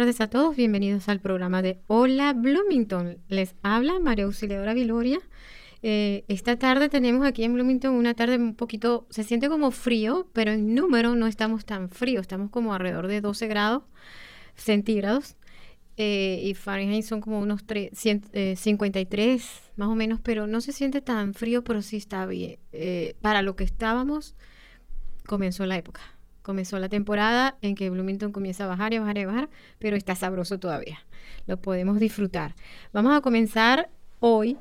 Tardes a todos, bienvenidos al programa de Hola Bloomington. Les habla María Auxiliadora Viloria. Eh, esta tarde tenemos aquí en Bloomington una tarde un poquito, se siente como frío, pero en número no estamos tan fríos, estamos como alrededor de 12 grados centígrados eh, y Fahrenheit son como unos tre- cien- eh, 53 más o menos, pero no se siente tan frío, pero sí está bien. Eh, para lo que estábamos, comenzó la época. Comenzó la temporada en que Bloomington comienza a bajar y a bajar y a bajar, pero está sabroso todavía. Lo podemos disfrutar. Vamos a comenzar hoy,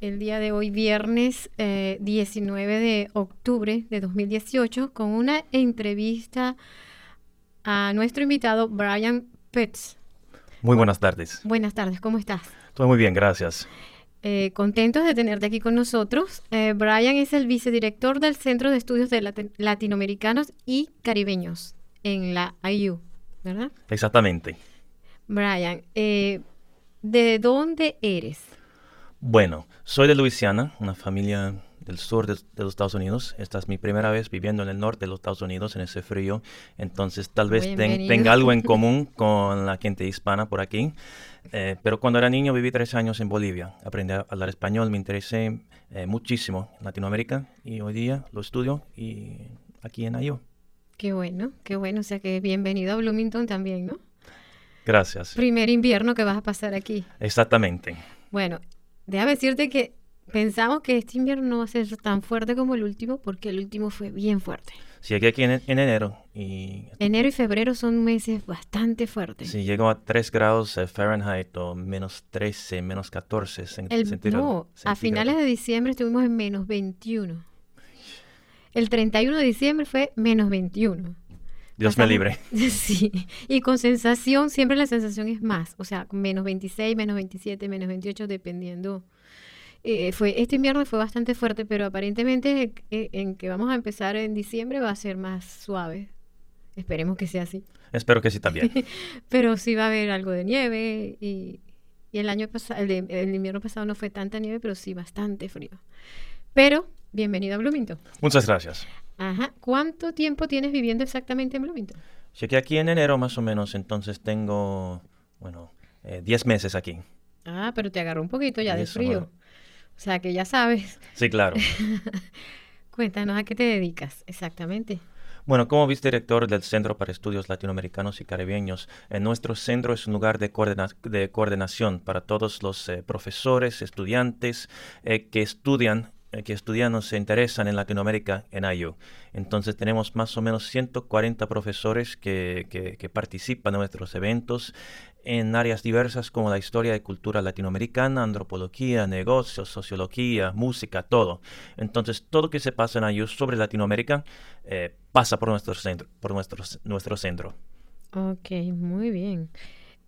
el día de hoy, viernes eh, 19 de octubre de 2018, con una entrevista a nuestro invitado Brian Pitts. Muy buenas tardes. Buenas tardes, ¿cómo estás? Todo muy bien, gracias. Eh, contentos de tenerte aquí con nosotros. Eh, Brian es el vicedirector del Centro de Estudios de Lati- Latinoamericanos y Caribeños en la IU, ¿verdad? Exactamente. Brian, eh, ¿de dónde eres? Bueno, soy de Luisiana, una familia del sur de, de los Estados Unidos. Esta es mi primera vez viviendo en el norte de los Estados Unidos, en ese frío. Entonces, tal vez ten- tenga algo en común con la gente hispana por aquí. Eh, pero cuando era niño viví tres años en Bolivia. Aprendí a hablar español, me interesé eh, muchísimo en Latinoamérica y hoy día lo estudio y aquí en IU. Qué bueno, qué bueno. O sea que bienvenido a Bloomington también, ¿no? Gracias. Primer invierno que vas a pasar aquí. Exactamente. Bueno, déjame decirte que pensamos que este invierno no va a ser tan fuerte como el último, porque el último fue bien fuerte. Llegué aquí en, en enero y Enero y febrero son meses bastante fuertes. Si llego a 3 grados eh, Fahrenheit o menos 13, menos 14 cen- El, no, a finales de diciembre estuvimos en menos 21. El 31 de diciembre fue menos 21. Dios me libre. Sí, y con sensación, siempre la sensación es más, o sea, menos 26, menos 27, menos 28, dependiendo. Eh, fue, este invierno fue bastante fuerte, pero aparentemente eh, en que vamos a empezar en diciembre va a ser más suave. Esperemos que sea así. Espero que sí también. Pero sí va a haber algo de nieve y, y el año pasado, el, el invierno pasado no fue tanta nieve, pero sí bastante frío. Pero, bienvenido a Bloomington. Muchas gracias. Ajá. ¿Cuánto tiempo tienes viviendo exactamente en Bloomington? Llegué aquí en enero más o menos, entonces tengo, bueno, eh, 10 meses aquí. Ah, pero te agarró un poquito ya de frío. Sea que ya sabes. Sí, claro. Cuéntanos a qué te dedicas exactamente. Bueno, como vicedirector del Centro para Estudios Latinoamericanos y Caribeños, en nuestro centro es un lugar de, coordinación para todos los eh, profesores, estudiantes eh, que estudian que estudian o se interesan en Latinoamérica en IU. Entonces tenemos más o menos 140 profesores que, que- que participan en nuestros eventos en áreas diversas como la historia y cultura latinoamericana, antropología, negocios, sociología, música, todo. Entonces todo que se pasa en IU sobre Latinoamérica eh, pasa por nuestro centro, por nuestro, nuestro centro. Ok, muy bien.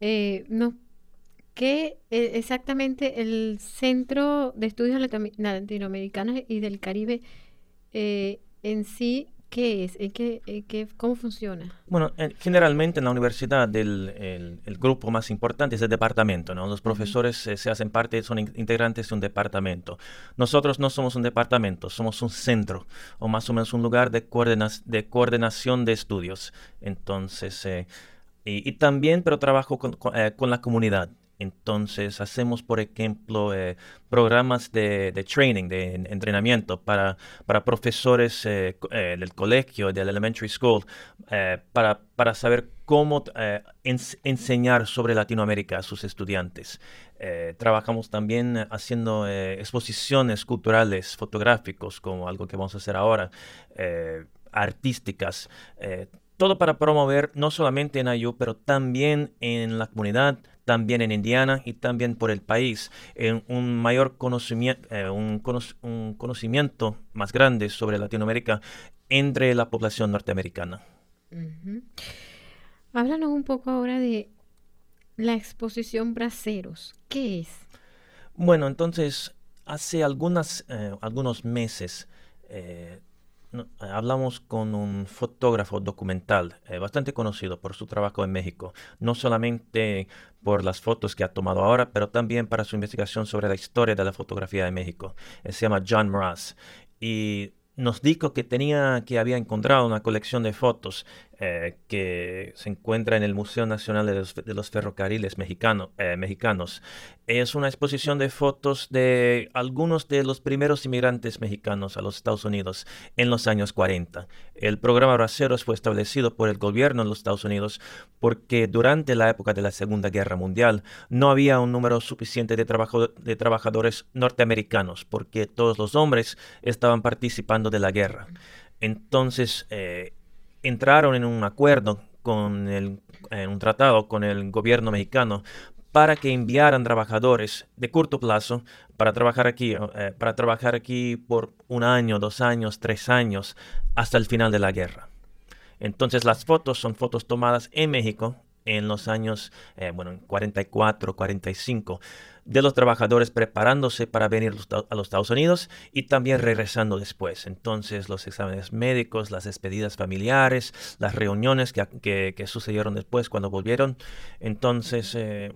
Eh, no, ¿qué eh, exactamente el Centro de Estudios Latino- Latinoamericanos y del Caribe eh, en sí, qué es? ¿En qué, en qué- cómo funciona? Bueno, en- generalmente en la universidad el, el- el grupo más importante es el departamento, ¿no? Los profesores eh, se hacen parte, son in- integrantes de un departamento. Nosotros no somos un departamento, somos un centro o más o menos un lugar de, de coordinación de estudios. Entonces, eh, y, y también, pero trabajo con, con, eh, con la comunidad. Entonces hacemos, por ejemplo, eh, programas de, training, de entrenamiento para, para profesores eh, eh, del colegio, del elementary school, para, para, saber cómo enseñar sobre Latinoamérica a sus estudiantes. trabajamos también haciendo exposiciones culturales, fotográficos, como algo que vamos a hacer ahora, artísticas todo para promover no solamente en IU, pero también en la comunidad, también en Indiana y también por el país, en un mayor conocimiento, eh, un, conocimiento más grande sobre Latinoamérica entre la población norteamericana. Háblanos un poco ahora de la exposición Braceros. ¿Qué es? Bueno, entonces, hace algunas, eh, algunos meses eh, hablamos con un fotógrafo documental eh, bastante conocido por su trabajo en México, no solamente por las fotos que ha tomado ahora, pero también para su investigación sobre la historia de la fotografía de México. se llama John Mraz. Y nos dijo que tenía que había encontrado una colección de fotos eh, que se encuentra en el Museo Nacional de los, Ferrocarriles eh, Mexicanos. Es una exposición de fotos de algunos de los primeros inmigrantes mexicanos a los Estados Unidos en los años 40. El programa Braceros fue establecido por el gobierno de los Estados Unidos porque durante la época de la Segunda Guerra Mundial no había un número suficiente de, de trabajadores norteamericanos porque todos los hombres estaban participando de la guerra. Entonces, eh, entraron en un acuerdo con el, en un tratado con el gobierno mexicano para que enviaran trabajadores de corto plazo para trabajar aquí, eh, para trabajar aquí por un año, dos años, tres años, hasta el final de la guerra. Entonces las fotos son fotos tomadas en México en los años, eh, bueno, 44, 45 de los trabajadores preparándose para venir a los Estados Unidos y también regresando después. Entonces los exámenes médicos, las despedidas familiares, las reuniones que, sucedieron después cuando volvieron. Entonces, eh,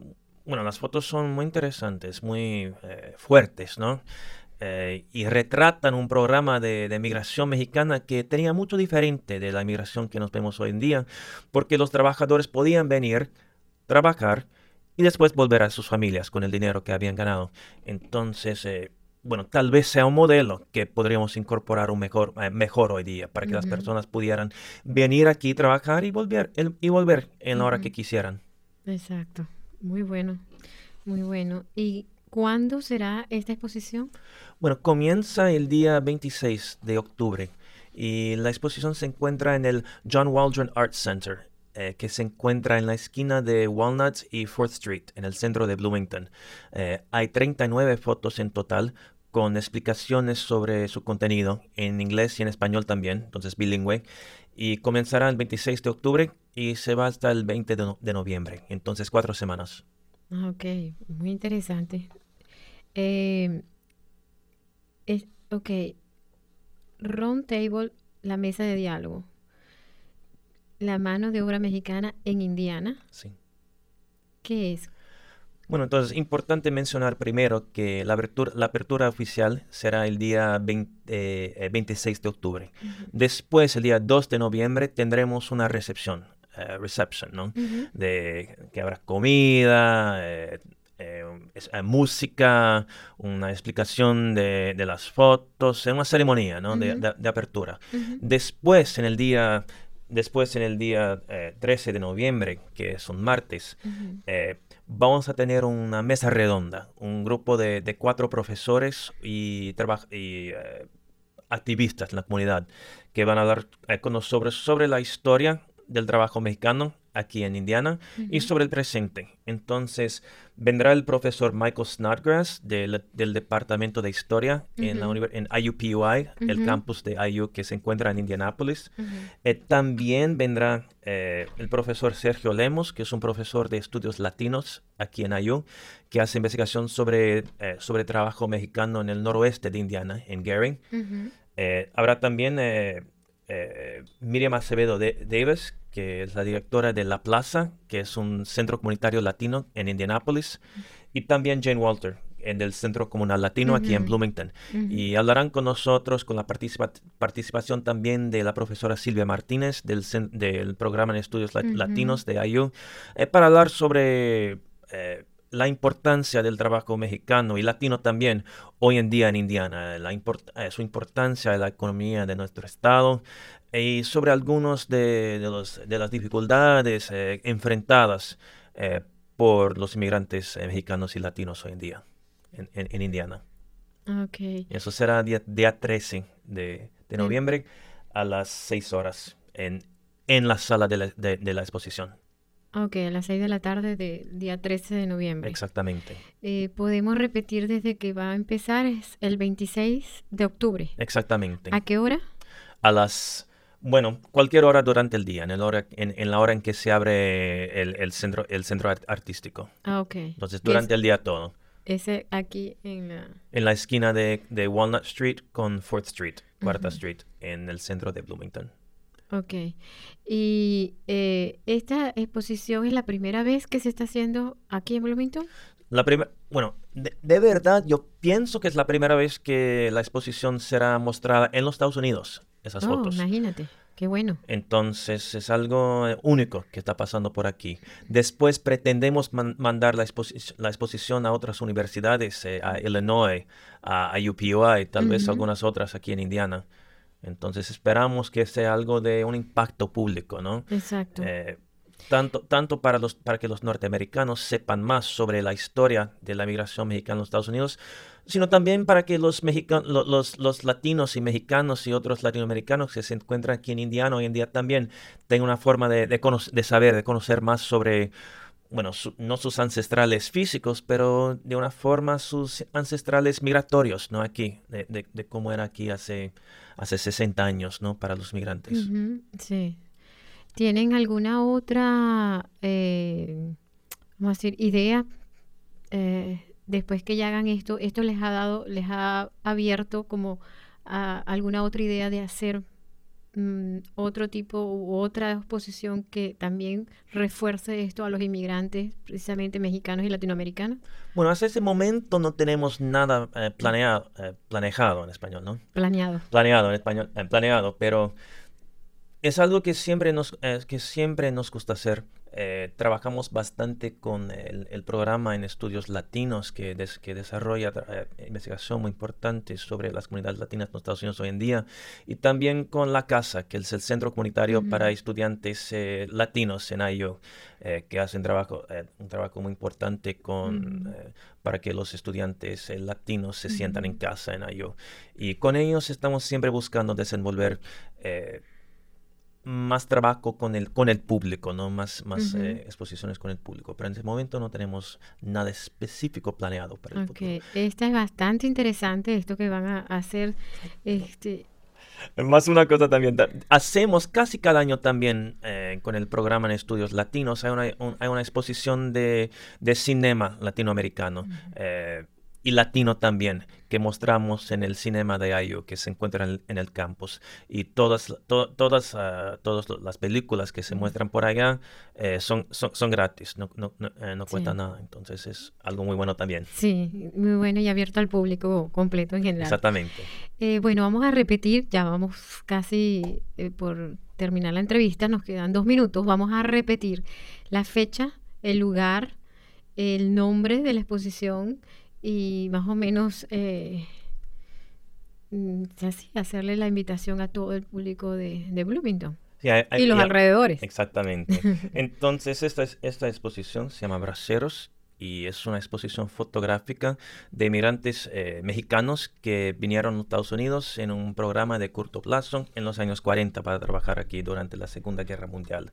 bueno, las fotos son muy interesantes, muy eh, fuertes, ¿no? Eh, y retratan un programa de, de, migración mexicana que tenía mucho diferente de la migración que nos vemos hoy en día, porque los trabajadores podían venir, trabajar, y después volver a sus familias con el dinero que habían ganado. Entonces, eh, bueno, tal vez sea un modelo que podríamos incorporar un mejor, eh, mejor hoy día para que las personas pudieran venir aquí, trabajar y volver, y volver en la hora que quisieran. Exacto, muy bueno, muy bueno. ¿Y cuándo será esta exposición? Bueno, comienza el día 26 de octubre y la exposición se encuentra en el John Waldron Art Center eh, que se encuentra en la esquina de Walnut y Fourth Street, en el centro de Bloomington. Eh, hay 39 fotos en total con explicaciones sobre su contenido en inglés y en español también, entonces bilingüe. Y comenzará el 26 de octubre y se va hasta el 20 de, noviembre, entonces cuatro semanas. Ah, ok, muy interesante. Eh, ok, Round Table, la mesa de diálogo la mano de obra mexicana en Indiana. Sí. ¿Qué es? Bueno, entonces, importante mencionar primero que la apertura, la apertura oficial será el día 20, 26 eh, de octubre. Después, el día 2 de noviembre, tendremos una recepción, uh, reception, ¿no? De que habrá comida, eh, música, una explicación de, de, las fotos, una ceremonia ¿no? de, de, apertura. Después, en el día Después, en el día 13 eh, de noviembre, que es un martes, eh, vamos a tener una mesa redonda, un grupo de, cuatro profesores y, y eh, activistas en la comunidad que van a hablar con nosotros sobre la historia del trabajo mexicano aquí en Indiana y sobre el presente. Entonces, vendrá el profesor Michael Snodgrass del, Departamento de Historia en, la en IUPUI, el campus de IU que se encuentra en Indianápolis. Eh, también vendrá eh, el profesor Sergio Lemos, que es un profesor de estudios latinos aquí en IU, que hace investigación sobre, eh, sobre trabajo mexicano en el noroeste de Indiana, en Gary. habrá también Miriam Acevedo de Davis, que es la directora de La Plaza, que es un centro comunitario latino en Indianápolis, y también Jane Walter, en el Centro Comunal Latino aquí en Bloomington. Y hablarán con nosotros con la participación también de la profesora Silvia Martínez del, del programa de estudios latinos de IU, eh, para hablar sobre... Eh, la importancia del trabajo mexicano y latino también hoy en día en Indiana, la eh, su importancia en la economía de nuestro estado y sobre algunos de, los, de las dificultades eh, enfrentadas eh, por los inmigrantes mexicanos y latinos hoy en día en, Indiana. Okay. Eso será día, día 13 de, noviembre a las 6 horas en, en la sala de la, de la exposición. Ok, a las 6 de la tarde del día 13 de noviembre. Exactamente. Eh, podemos repetir desde que va a empezar, es el 26 de octubre. Exactamente. ¿A qué hora? A las, bueno, cualquier hora durante el día, en, el hora, en, la hora en que se abre el, centro, el centro artístico. Ah, ok. Entonces, durante el día todo. Ese aquí en la... En la esquina de, Walnut Street con Fourth Street, Cuarta Street, en el centro de Bloomington. Ok. ¿Y eh, esta exposición es la primera vez que se está haciendo aquí en Bloomington? La primera, bueno, de, verdad yo pienso que es la primera vez que la exposición será mostrada en los Estados Unidos, esas oh, fotos. Imagínate, qué bueno. Entonces es algo eh, único que está pasando por aquí. Después pretendemos mandar la, la, exposición a otras universidades, eh, a Illinois, a, a UPUI, tal vez algunas otras aquí en Indiana. Entonces esperamos que sea algo de un impacto público, ¿no? Exacto. Eh, tanto, tanto para, los, para que los norteamericanos sepan más sobre la historia de la migración mexicana en los Estados Unidos, sino también para que los, los, los, latinos y mexicanos y otros latinoamericanos que se encuentran aquí en Indiana hoy en día también tengan una forma de, de, saber, de conocer más sobre, bueno, no sus ancestrales físicos, pero de una forma sus ancestrales migratorios, ¿no? Aquí, de, de cómo era aquí hace hace 60 años, ¿no? Para los migrantes. sí. ¿Tienen alguna otra, eh, vamos a decir, idea eh, después que ya hagan esto? ¿Esto les ha dado, les ha abierto como a alguna otra idea de hacer mm, otro tipo u otra exposición que también refuerce esto a los inmigrantes, precisamente mexicanos y latinoamericanos? Bueno, hasta ese momento no tenemos nada eh, planeado, eh, planejado en español, ¿no? Planeado. Planeado en español, eh, planeado, pero es algo que siempre nos, que siempre nos gusta hacer. Eh, trabajamos bastante con el, programa en estudios latinos que, que desarrolla eh, investigación muy importante sobre las comunidades latinas en los Estados Unidos hoy en día y también con la casa que es el centro comunitario para estudiantes eh, latinos en IO que hacen trabajo un trabajo muy importante con para que los estudiantes latinos se sientan en casa en IO y con ellos estamos siempre buscando desenvolver más trabajo con el, con el público, ¿no? Más, más eh, exposiciones con el público. Pero en este momento no tenemos nada específico planeado para el okay. Esta es bastante interesante, esto que van a hacer. Este... Más una cosa también, hacemos casi cada año también eh, con el programa en estudios latinos, hay una, hay una exposición de, de cinema latinoamericano y latino también, que mostramos en el cinema de Ayo, que se encuentra en el, campus. Y todas, todas, uh, todas las películas que se muestran por allá eh, son, son, gratis, no, no, no, eh, cuesta nada. Entonces es algo muy bueno también. Sí, muy bueno y abierto al público completo en general. Exactamente. Eh, bueno, vamos a repetir, ya vamos casi por terminar la entrevista, nos quedan dos minutos, vamos a repetir la fecha, el lugar, el nombre de la exposición y más o menos eh, mm, hacerle la invitación a todo el público de, Bloomington. y los alrededores. Exactamente. Entonces, esta, esta exposición se llama Braceros y es una exposición fotográfica de inmigrantes eh, mexicanos que vinieron a Estados Unidos en un programa de corto plazo en los años 40 para trabajar aquí durante la Segunda Guerra Mundial.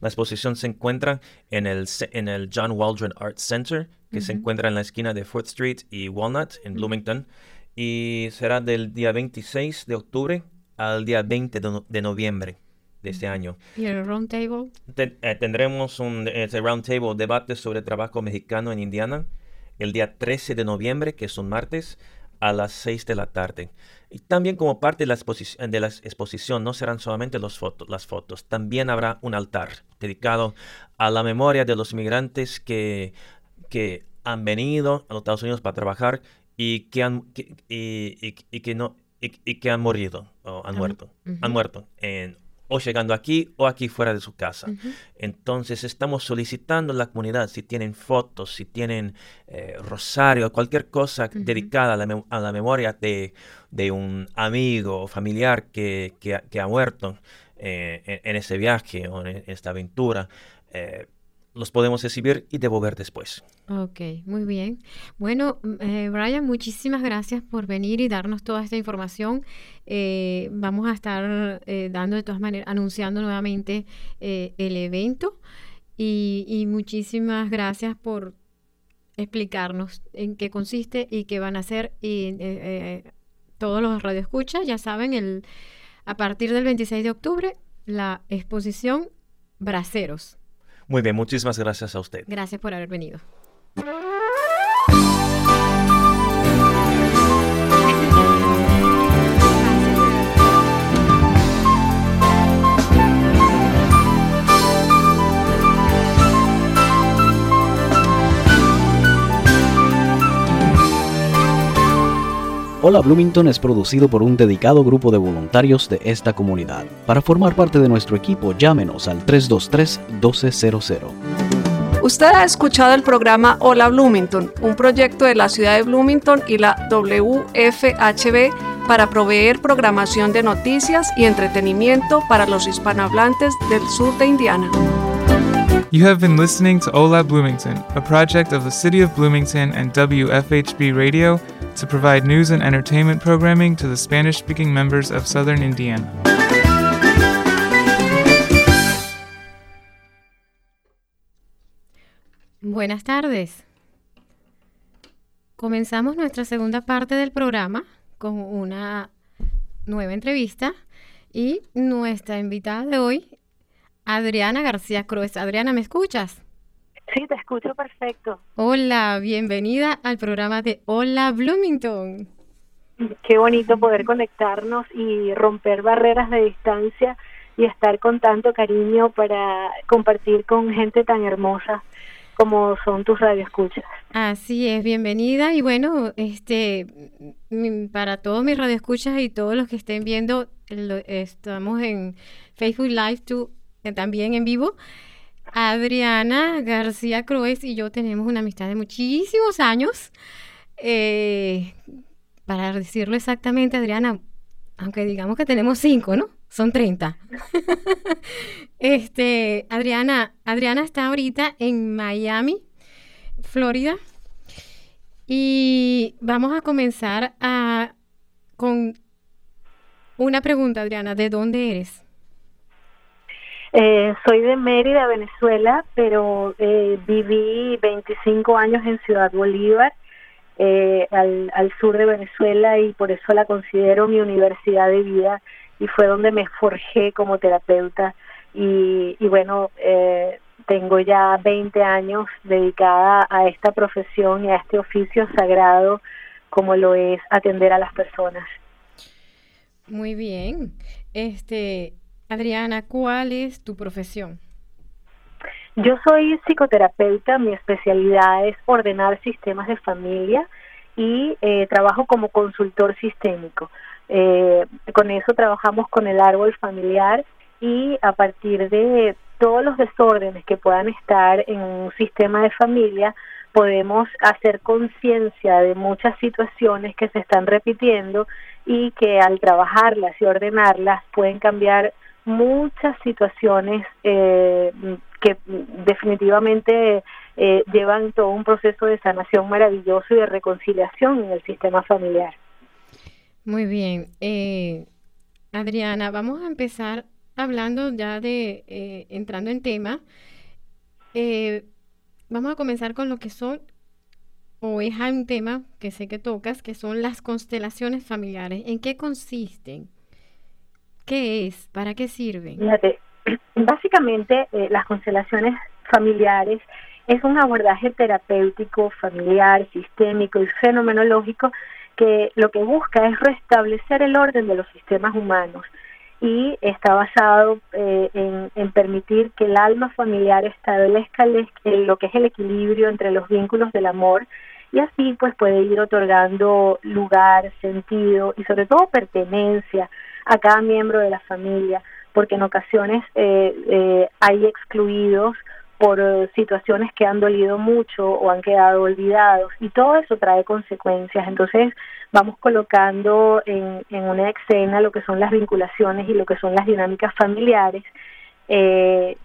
La exposición se encuentra en el, en el John Waldron Art Center, que se encuentra en la esquina de Fourth Street y Walnut en Bloomington, y será del día 26 de octubre al día 20 de noviembre de este año. ¿Y el round table? Eh, tendremos un round table debate sobre trabajo mexicano en Indiana el día 13 de noviembre, que es un martes, a las 6 de la tarde. Y también como parte de la, exposición, de la exposición no serán solamente los fotos, las fotos, también habrá un altar dedicado a la memoria de los inmigrantes que, que han venido a los Estados Unidos para trabajar y que han, y, que no, y, que han morido o han muerto, han muerto en o llegando aquí o aquí fuera de su casa. Entonces estamos solicitando a la comunidad si tienen fotos, si tienen eh, rosario, cualquier cosa dedicada a la, memoria de, un amigo o familiar que, ha muerto eh, en, ese viaje o en esta aventura. Eh, los podemos exhibir y devolver después. Ok, muy bien. Bueno, eh, Brian, muchísimas gracias por venir y darnos toda esta información. Eh, vamos a estar eh, dando de todas maneras, anunciando nuevamente el evento y, muchísimas gracias por explicarnos en qué consiste y qué van a hacer. Y todos los radioescuchas ya saben, el, a partir del 26 de octubre, la exposición Braceros muy bien, muchísimas gracias a usted. Gracias por haber venido. Hola Bloomington es producido por un dedicado grupo de voluntarios de esta comunidad. Para formar parte de nuestro equipo, llámenos al 323-1200. Usted ha escuchado el programa Hola Bloomington, un proyecto de la ciudad de Bloomington y la WFHB para proveer programación de noticias y entretenimiento para los hispanohablantes del sur de Indiana. You have been listening to Hola Bloomington, a project of the City of Bloomington and WFHB Radio to provide news and entertainment programming to the Spanish speaking members of southern Indiana. Buenas tardes. Comenzamos nuestra segunda parte del programa con una nueva entrevista y nuestra invitada de hoy, Adriana García Cruz. Adriana, ¿me escuchas? Escucho perfecto. Hola, bienvenida al programa de Hola Bloomington. Qué bonito poder conectarnos y romper barreras de distancia y estar con tanto cariño para compartir con gente tan hermosa como son tus radioescuchas. Así es, bienvenida y bueno, este para todos mis radioescuchas y todos los que estén viendo, estamos en Facebook Live tú, eh, también en vivo. Adriana García Cruz y yo tenemos una amistad de muchísimos años. Eh, para decirlo exactamente, Adriana, aunque digamos que tenemos cinco, ¿no? Son 30. este, Adriana, Adriana está ahorita en Miami, Florida. Y vamos a comenzar a, con una pregunta, Adriana. ¿De dónde eres? Eh, soy de Mérida, Venezuela, pero eh, viví 25 años en Ciudad Bolívar, eh, al, sur de Venezuela, y por eso la considero mi universidad de vida y fue donde me forjé como terapeuta. Y, y bueno, tengo ya 20 años dedicada a esta profesión y a este oficio sagrado como lo es atender a las personas. Muy bien. Este, Adriana, ¿cuál es tu profesión? Yo soy psicoterapeuta, mi especialidad es ordenar sistemas de familia y eh, trabajo como consultor sistémico. Eh, con eso trabajamos con el árbol familiar y a partir de todos los desórdenes que puedan estar en un sistema de familia, podemos hacer conciencia de muchas situaciones que se están repitiendo y que al trabajarlas y ordenarlas pueden cambiar muchas situaciones eh, que definitivamente eh, llevan todo un proceso de sanación maravilloso y de reconciliación en el sistema familiar. Muy bien. Eh, Adriana, vamos a empezar hablando ya de, entrando en tema, vamos a comenzar con lo que son, o es un tema que sé que tocas, que son las constelaciones familiares. ¿En qué consisten? ¿Qué es? ¿Para qué? Fíjate, básicamente eh, las constelaciones familiares es un abordaje terapéutico, familiar, sistémico y fenomenológico que lo que busca es restablecer el orden de los sistemas humanos y está basado eh, en, en, permitir que el alma familiar establezca lo que es el equilibrio entre los vínculos del amor y así pues puede ir otorgando lugar, sentido y sobre todo pertenencia a cada miembro de la familia, porque en ocasiones hay excluidos por situaciones que han dolido mucho o han quedado olvidados y todo eso trae consecuencias. Entonces vamos colocando en, en una escena lo que son las vinculaciones y lo que son las dinámicas familiares. Eh,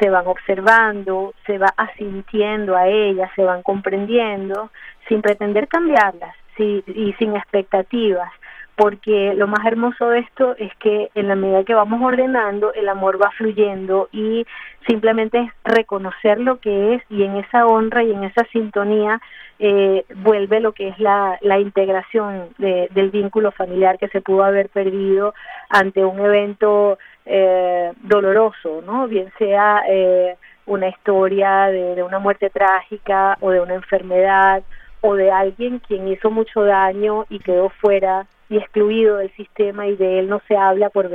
se van observando, se va asintiendo a ellas, se van comprendiendo, sin pretender cambiarlas y sin expectativas, porque lo más hermoso de esto es que en la medida que vamos ordenando, el amor va fluyendo y simplemente es reconocer lo que es y en esa honra y en esa sintonía eh, vuelve lo que es la, la integración del vínculo familiar que se pudo haber perdido ante un evento eh, doloroso, ¿no? Bien sea eh, una historia de, una muerte trágica o de una enfermedad o de alguien quien hizo mucho daño y quedó fuera y excluido del sistema y de él no se habla por,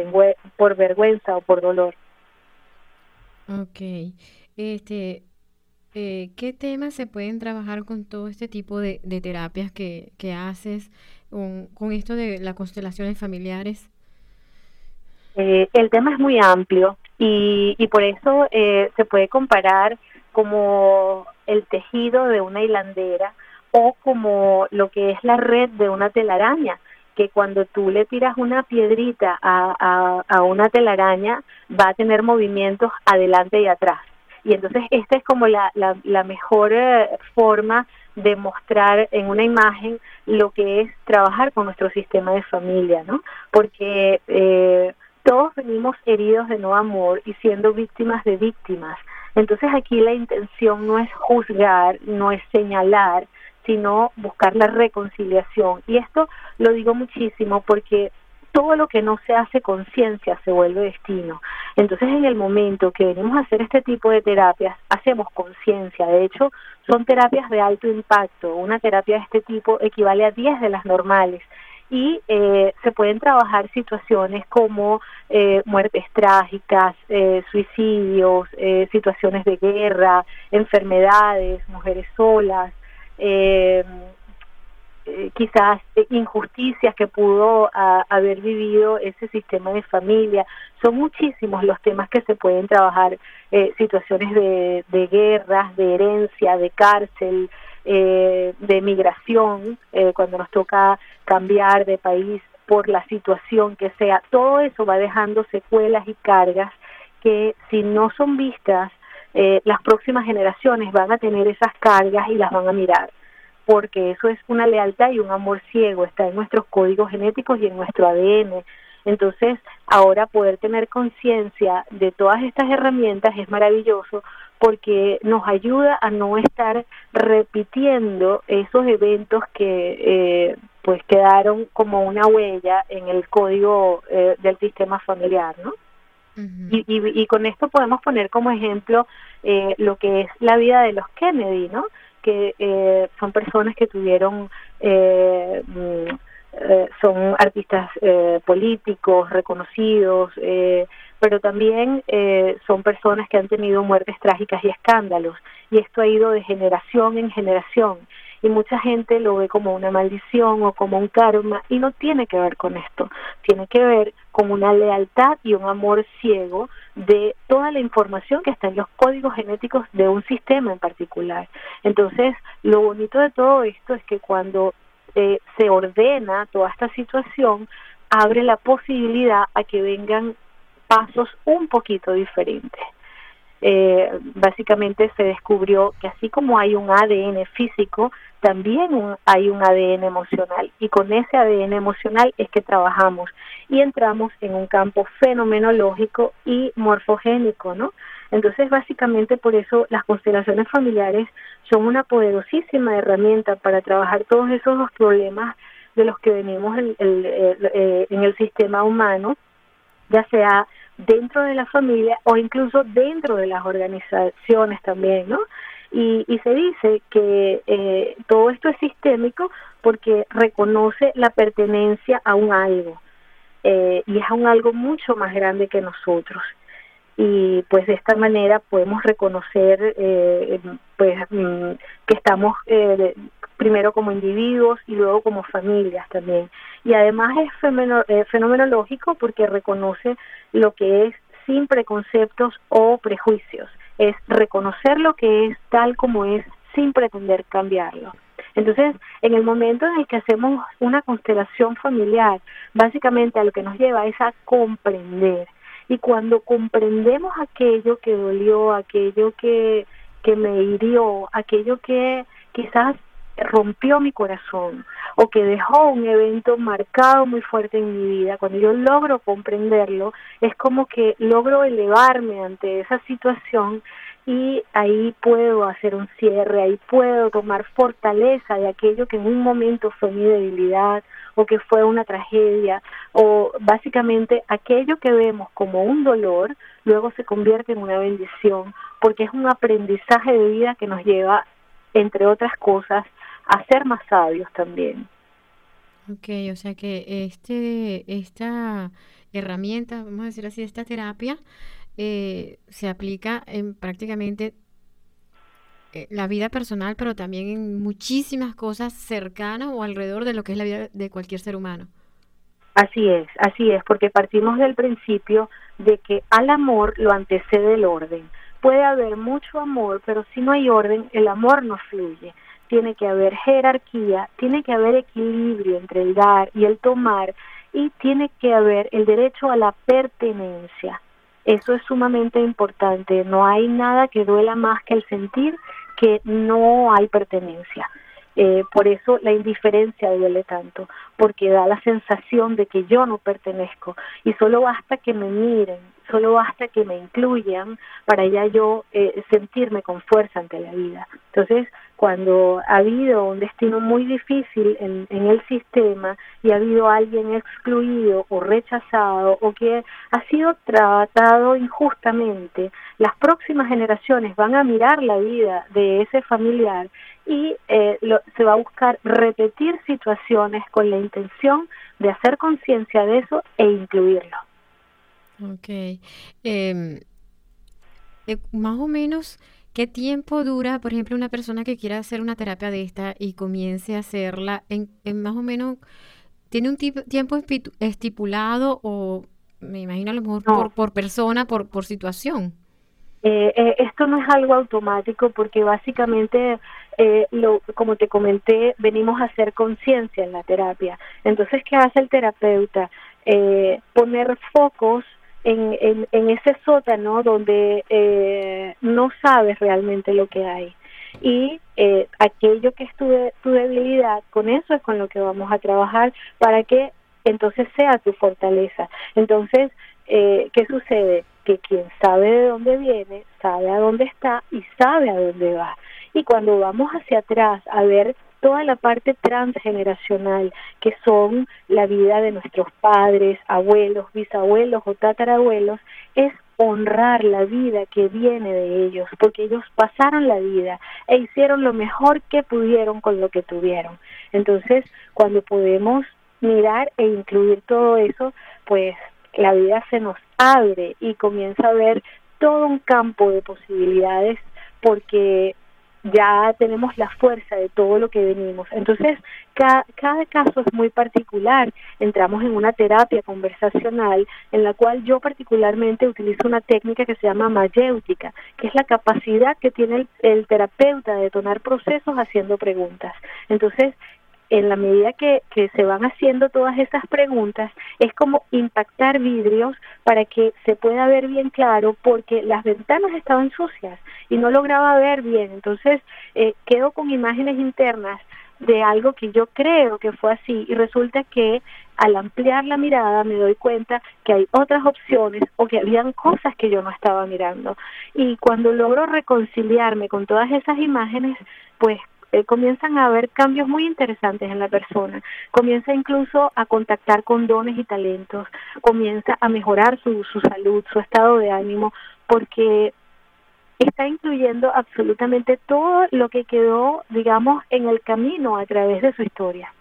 por vergüenza o por dolor. Ok. Este, eh, ¿Qué temas se pueden trabajar con todo este tipo de, terapias que, haces con, con, esto de las constelaciones familiares? Eh, el tema es muy amplio y, y por eso eh, se puede comparar como el tejido de una hilandera o como lo que es la red de una telaraña, que cuando tú le tiras una piedrita a, a, una telaraña va a tener movimientos adelante y atrás. Y entonces esta es como la, la, la mejor eh, forma de mostrar en una imagen lo que es trabajar con nuestro sistema de familia, ¿no? Porque eh, todos venimos heridos de no amor y siendo víctimas de víctimas. Entonces aquí la intención no es juzgar, no es señalar, sino buscar la reconciliación. Y esto lo digo muchísimo porque todo lo que no se hace conciencia se vuelve destino. Entonces, en el momento que venimos a hacer este tipo de terapias, hacemos conciencia. De hecho, son terapias de alto impacto. Una terapia de este tipo equivale a 10 de las normales y eh, se pueden trabajar situaciones como eh, muertes trágicas, eh, suicidios, situaciones de guerra, enfermedades, mujeres solas, quizás injusticias que pudo haber vivido ese sistema de familia. Son muchísimos los temas que se pueden trabajar, situaciones de, de guerras, de herencia, de cárcel, eh, de migración, eh, cuando nos toca cambiar de país por la situación que sea, todo eso va dejando secuelas y cargas que si no son vistas, eh, las próximas generaciones van a tener esas cargas y las van a mirar, porque eso es una lealtad y un amor ciego, está en nuestros códigos genéticos y en nuestro ADN. Entonces, ahora poder tener conciencia de todas estas herramientas es maravilloso porque nos ayuda a no estar repitiendo esos eventos que eh, pues quedaron como una huella en el código eh, del sistema familiar, ¿no? Y, y, con esto podemos poner como ejemplo eh, lo que es la vida de los Kennedy, ¿no? Que son personas que tuvieron mm, son artistas políticos reconocidos, eh, pero también eh, son personas que han tenido muertes trágicas y escándalos, y esto ha ido de generación en generación, y mucha gente lo ve como una maldición o como un karma, y no tiene que ver con esto, tiene que ver con una lealtad y un amor ciego de toda la información que está en los códigos genéticos de un sistema en particular. Entonces, lo bonito de todo esto es que cuando eh, se ordena toda esta situación, abre la posibilidad a que vengan pasos un poquito diferentes. Eh, básicamente se descubrió que así como hay un ADN físico, también hay un ADN emocional y con ese ADN emocional es que trabajamos y entramos en un campo fenomenológico y morfogénico, ¿no? Entonces, básicamente por eso las constelaciones familiares son una poderosísima herramienta para trabajar todos esos problemas de los que venimos en el, eh, en el sistema humano, ya sea dentro de la familia o incluso dentro de las organizaciones también, ¿no? Y, y se dice que eh, todo esto es sistémico porque reconoce la pertenencia a un algo eh, y es a un algo mucho más grande que nosotros. Y pues de esta manera podemos reconocer eh, pues mm, que estamos eh, primero como individuos y luego como familias también. Y además es fenomenológico porque reconoce lo que es sin preconceptos o prejuicios, es reconocer lo que es tal como es sin pretender cambiarlo. Entonces, en el momento en el que hacemos una constelación familiar, básicamente a lo que nos lleva es a comprender. Y cuando comprendemos aquello que dolió, aquello que, que me hirió, aquello que quizás rompió mi corazón o que dejó un evento marcado muy fuerte en mi vida, cuando yo logro comprenderlo, es como que logro elevarme ante esa situación y ahí puedo hacer un cierre, ahí puedo tomar fortaleza de aquello que en un momento fue mi debilidad o que fue una tragedia o básicamente aquello que vemos como un dolor luego se convierte en una bendición porque es un aprendizaje de vida que nos lleva entre otras cosas a ser más sabios también. Ok, o sea que este, esta herramienta, vamos a decir así, esta terapia, eh, se aplica en prácticamente eh, la vida personal, pero también en muchísimas cosas cercanas o alrededor de lo que es la vida de cualquier ser humano. Así es, así es, porque partimos del principio de que al amor lo antecede el orden. Puede haber mucho amor, pero si no hay orden, el amor no fluye. Tiene que haber jerarquía, tiene que haber equilibrio entre el dar y el tomar, y tiene que haber el derecho a la pertenencia. Eso es sumamente importante. No hay nada que duela más que el sentir que no hay pertenencia. Eh, por eso la indiferencia duele tanto, porque da la sensación de que yo no pertenezco y solo basta que me miren, solo basta que me incluyan para ya yo eh, sentirme con fuerza ante la vida. Entonces, cuando ha habido un destino muy difícil en, en, el sistema y ha habido alguien excluido o rechazado o que ha sido tratado injustamente, las próximas generaciones van a mirar la vida de ese familiar y eh, se va a buscar repetir situaciones con la intención de hacer conciencia de eso e incluirlo. Ok. Em, eh, más o menos, ¿qué tiempo dura, por ejemplo, una persona que quiera hacer una terapia de esta y comience a hacerla? En, más o menos, ¿tiene un tiempo estipulado o me imagino a lo mejor por, por persona, por, por situación? Eh, eh, esto no es algo automático porque básicamente, eh, lo, como te comenté, venimos a hacer conciencia en la terapia. Entonces, ¿qué hace el terapeuta? Eh, poner focos en, en, en, ese sótano donde eh, no sabes realmente lo que hay. Y eh, aquello que es tu, tu debilidad, con eso es con lo que vamos a trabajar para que entonces sea tu fortaleza. Entonces, eh, ¿qué sucede? Que quien sabe de dónde viene, sabe a dónde está y sabe a dónde va. Y cuando vamos hacia atrás a ver toda la parte transgeneracional, que son la vida de nuestros padres, abuelos, bisabuelos o tatarabuelos, es honrar la vida que viene de ellos, porque ellos pasaron la vida e hicieron lo mejor que pudieron con lo que tuvieron. Entonces, cuando podemos mirar e incluir todo eso, pues la vida se nos abre y comienza a ver todo un campo de posibilidades porque ya tenemos la fuerza de todo lo que venimos. Entonces, cada, caso es muy particular. Entramos en una terapia conversacional en la cual yo particularmente utilizo una técnica que se llama mayéutica, que es la capacidad que tiene el, el terapeuta de detonar procesos haciendo preguntas. Entonces, en la medida que, que se van haciendo todas esas preguntas, es como impactar vidrios para que se pueda ver bien claro, porque las ventanas estaban sucias y no lograba ver bien. Entonces, eh, quedo con imágenes internas de algo que yo creo que fue así y resulta que al ampliar la mirada me doy cuenta que hay otras opciones o que habían cosas que yo no estaba mirando. Y cuando logro reconciliarme con todas esas imágenes, pues eh, comienzan a haber cambios muy interesantes en la persona, comienza incluso a contactar con dones y talentos, comienza a mejorar su, su salud, su estado de ánimo, porque está incluyendo absolutamente todo lo que quedó, digamos, en el camino a través de su historia.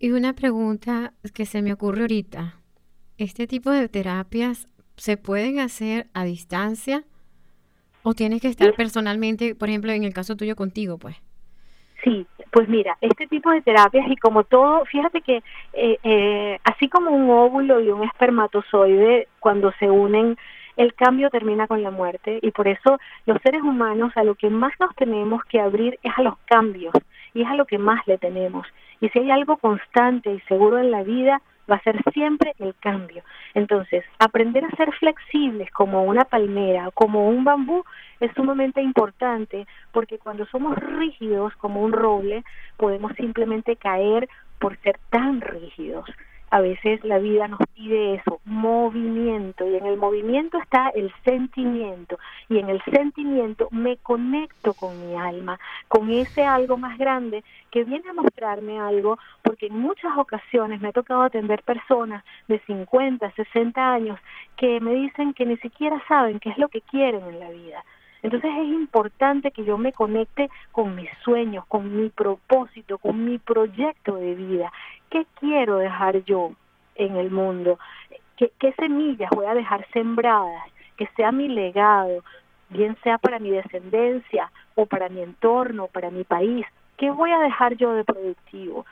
Y una pregunta que se me ocurre ahorita, ¿este tipo de terapias se pueden hacer a distancia? ¿O tienes que estar personalmente, por ejemplo, en el caso tuyo contigo, pues? Sí, Pues mira, este tipo de terapias y como todo, fíjate que eh, eh, así como un óvulo y un espermatozoide cuando se unen, el cambio termina con la muerte y por eso los seres humanos a lo que más nos tenemos que abrir es a los cambios y es a lo que más le tenemos. Y si hay algo constante y seguro en la vida, va a ser siempre el cambio. Entonces, aprender a ser flexibles como una palmera, como un bambú, es sumamente importante porque cuando somos rígidos como un roble, podemos simplemente caer por ser tan rígidos a veces la vida nos pide eso, movimiento, y en el movimiento está el sentimiento, y en el sentimiento me conecto con mi alma, con ese algo más grande que viene a mostrarme algo, porque en muchas ocasiones me ha tocado atender personas de 50, 60 años que me dicen que ni siquiera saben qué es lo que quieren en la vida. Entonces es importante que yo me conecte con mis sueños, con mi propósito, con mi proyecto de vida. ¿Qué quiero dejar yo en el mundo? ¿Qué, semillas voy a dejar sembradas? Que sea mi legado, bien sea para mi descendencia o para mi entorno, para mi país. ¿Qué voy a dejar yo de productivo?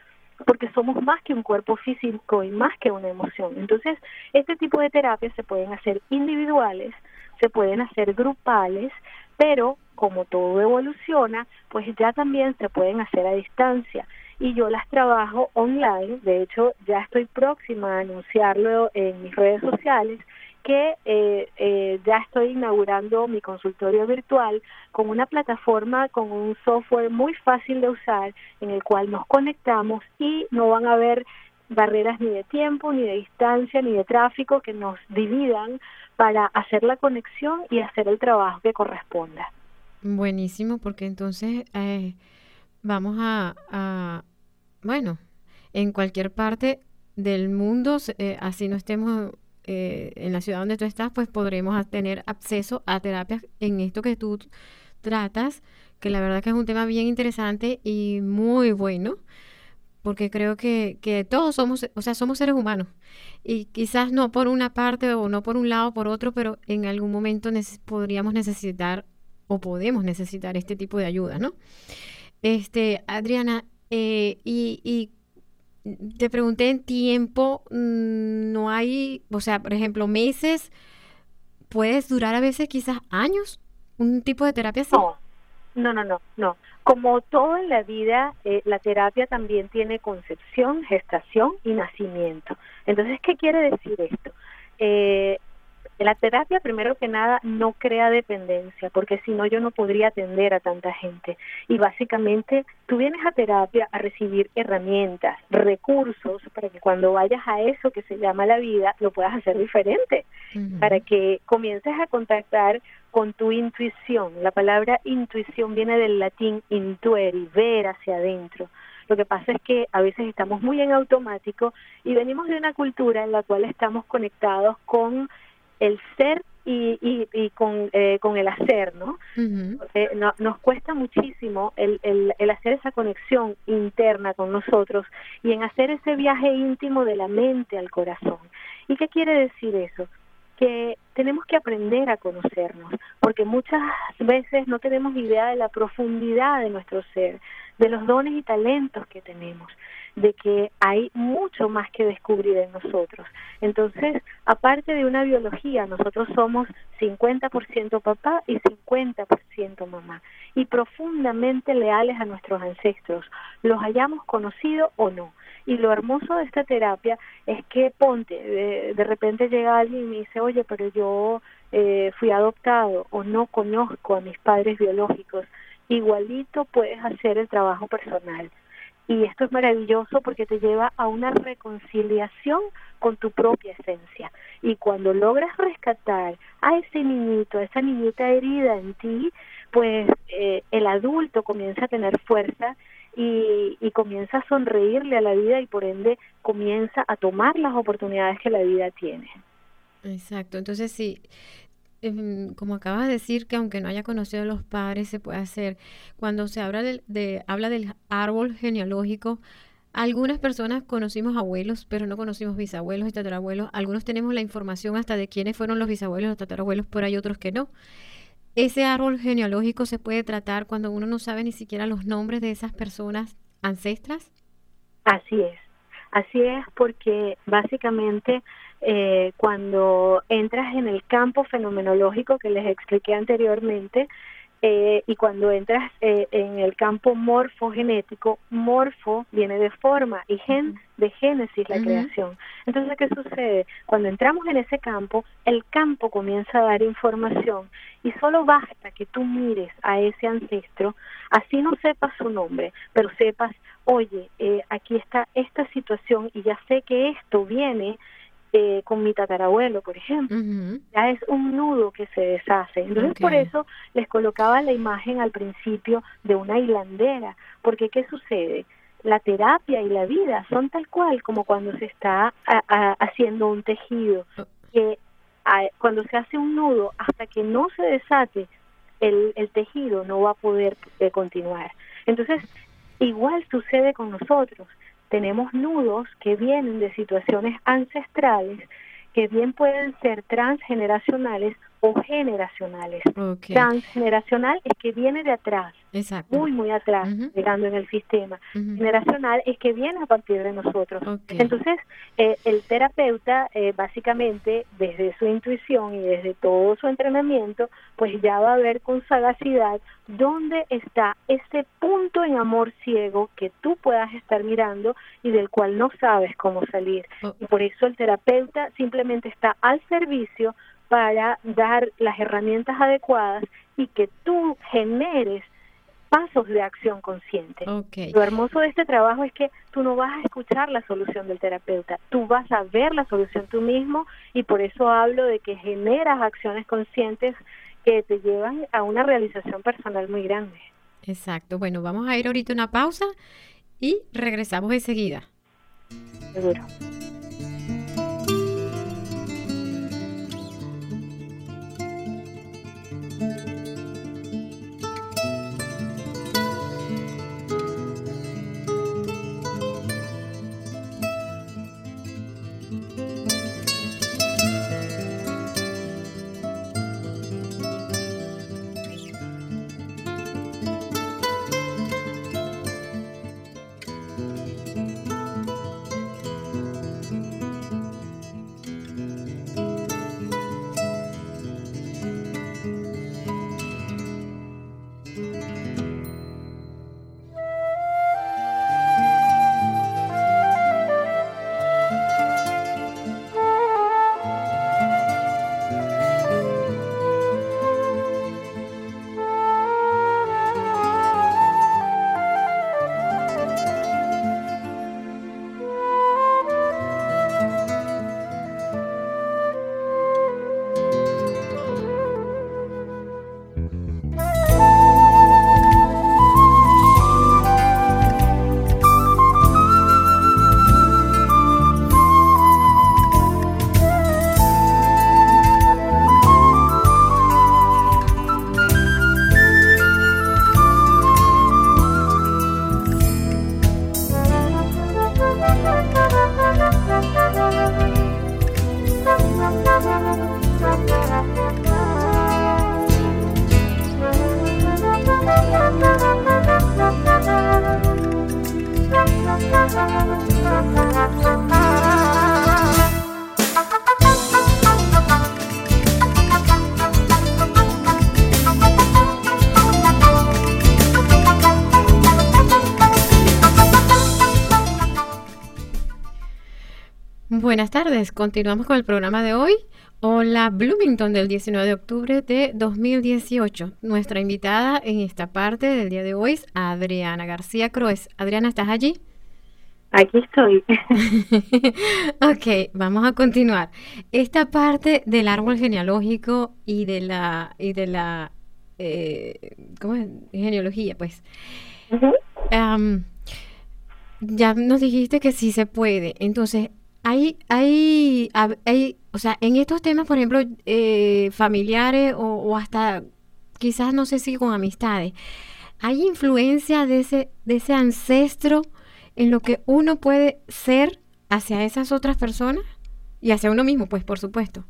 porque somos más que un cuerpo físico y más que una emoción. Entonces, este tipo de terapias se pueden hacer individuales, se pueden hacer grupales, pero como todo evoluciona, pues ya también se pueden hacer a distancia y yo las trabajo online, de hecho ya estoy próxima a anunciarlo en mis redes sociales que eh, eh, ya estoy inaugurando mi consultorio virtual con una plataforma, con un software muy fácil de usar en el cual nos conectamos y no van a haber barreras ni de tiempo, ni de distancia, ni de tráfico que nos dividan para hacer la conexión y hacer el trabajo que corresponda. Buenísimo, porque entonces eh, vamos a, bueno, en cualquier parte del mundo, eh, así no estemos eh, en la ciudad donde tú estás, pues podremos tener acceso a terapias en esto que tú tratas, que la verdad que es un tema bien interesante y muy bueno porque creo que, que, todos somos, o sea, somos seres humanos y quizás no por una parte o no por un lado o por otro, pero en algún momento podríamos necesitar o podemos necesitar este tipo de ayuda, ¿no? Este, Adriana, eh, y, y, te pregunté en tiempo, mm, no hay, o sea, por ejemplo, meses, puedes durar a veces quizás años un tipo de terapia así. No, no, no, no. Como todo en la vida, eh, la terapia también tiene concepción, gestación y nacimiento. Entonces, ¿qué quiere decir esto? Eh, la terapia, primero que nada, no crea dependencia, porque si no yo no podría atender a tanta gente. Y básicamente tú vienes a terapia a recibir herramientas, recursos, para que cuando vayas a eso que se llama la vida, lo puedas hacer diferente, para que comiences a contactar con tu intuición. La palabra intuición viene del latín intueri, ver hacia adentro. Lo que pasa es que a veces estamos muy en automático y venimos de una cultura en la cual estamos conectados con el ser y, y, con, eh, con el hacer, ¿no? Nos cuesta muchísimo el, el, el, hacer esa conexión interna con nosotros y en hacer ese viaje íntimo de la mente al corazón. ¿Y qué quiere decir eso? Que tenemos que aprender a conocernos, porque muchas veces no tenemos idea de la profundidad de nuestro ser, de los dones y talentos que tenemos de que hay mucho más que descubrir en nosotros. Entonces, aparte de una biología, nosotros somos 50% papá y 50% mamá, y profundamente leales a nuestros ancestros, los hayamos conocido o no. Y lo hermoso de esta terapia es que ponte, de, repente llega alguien y me dice, oye, pero yo eh, fui adoptado o no conozco a mis padres biológicos, igualito puedes hacer el trabajo personal y esto es maravilloso porque te lleva a una reconciliación con tu propia esencia. Y cuando logras rescatar a ese niñito, a esa niñita herida en ti, pues eh, el adulto comienza a tener fuerza y, y comienza a sonreírle a la vida y por ende comienza a tomar las oportunidades que la vida tiene. Exacto, entonces sí, Em, como acabas de decir, que aunque no haya conocido a los padres, se puede hacer. Cuando se habla, de, habla del árbol genealógico, algunas personas conocimos abuelos, pero no conocimos bisabuelos y tatarabuelos. Algunos tenemos la información hasta de quiénes fueron los bisabuelos o tatarabuelos, pero hay otros que no. Ese árbol genealógico se puede tratar cuando uno no sabe ni siquiera los nombres de esas personas ancestras? Así es, así es porque básicamente eh, cuando entras en el campo fenomenológico que les expliqué anteriormente, eh, y cuando entras eh, en el campo morfogenético, morfo viene de forma y gen de génesis, la creación. Entonces, ¿qué sucede? Cuando entramos en ese campo, el campo comienza a dar información y solo basta que tú mires a ese ancestro, así no sepas su nombre, pero sepas, oye, eh, aquí está esta situación y ya sé que esto viene eh, con mi tatarabuelo, por ejemplo. Ya es un nudo que se deshace. Entonces, por eso les colocaba la imagen al principio de una hilandera, porque ¿qué sucede? La terapia y la vida son tal cual como cuando se está haciendo un tejido, oh. que cuando se hace un nudo, hasta que no se desate el, el tejido, no va a poder eh, continuar. Entonces, igual sucede con nosotros tenemos nudos que vienen de situaciones ancestrales que bien pueden ser transgeneracionales o generacionales. Transgeneracional es que viene de atrás, muy, muy atrás, llegando en el sistema. Generacional es que viene a partir de nosotros. Entonces, eh, el terapeuta, eh, básicamente, desde su intuición y desde todo su entrenamiento, pues ya va a ver con sagacidad dónde está ese punto en amor ciego que tú puedas estar mirando y del cual no sabes cómo salir. Oh. Y por eso el terapeuta simplemente está al servicio para dar las herramientas adecuadas y que tú generes pasos de acción consciente. Lo hermoso de este trabajo es que tú no vas a escuchar la solución del terapeuta, tú vas a ver la solución tú mismo y por eso hablo de que generas acciones conscientes que te llevan a una realización personal muy grande. Exacto. Bueno, vamos a ir ahorita una pausa y regresamos enseguida. Seguro. Buenas tardes, continuamos con el programa de hoy. Hola Bloomington del 19 de octubre de 2018. Nuestra invitada en esta parte del día de hoy es Adriana García Croes. Adriana, ¿estás allí? Aquí estoy. ok, vamos a continuar. Esta parte del árbol genealógico y de la y de la eh, ¿cómo es? genealogía, pues. ya nos dijiste que sí se puede. Entonces, hay, hay, hay, o sea, en estos temas, por ejemplo, eh, familiares o, hasta quizás no sé si con amistades, ¿hay influencia de ese, de ese ancestro en lo que uno puede ser hacia esas otras personas y hacia uno mismo, pues por supuesto?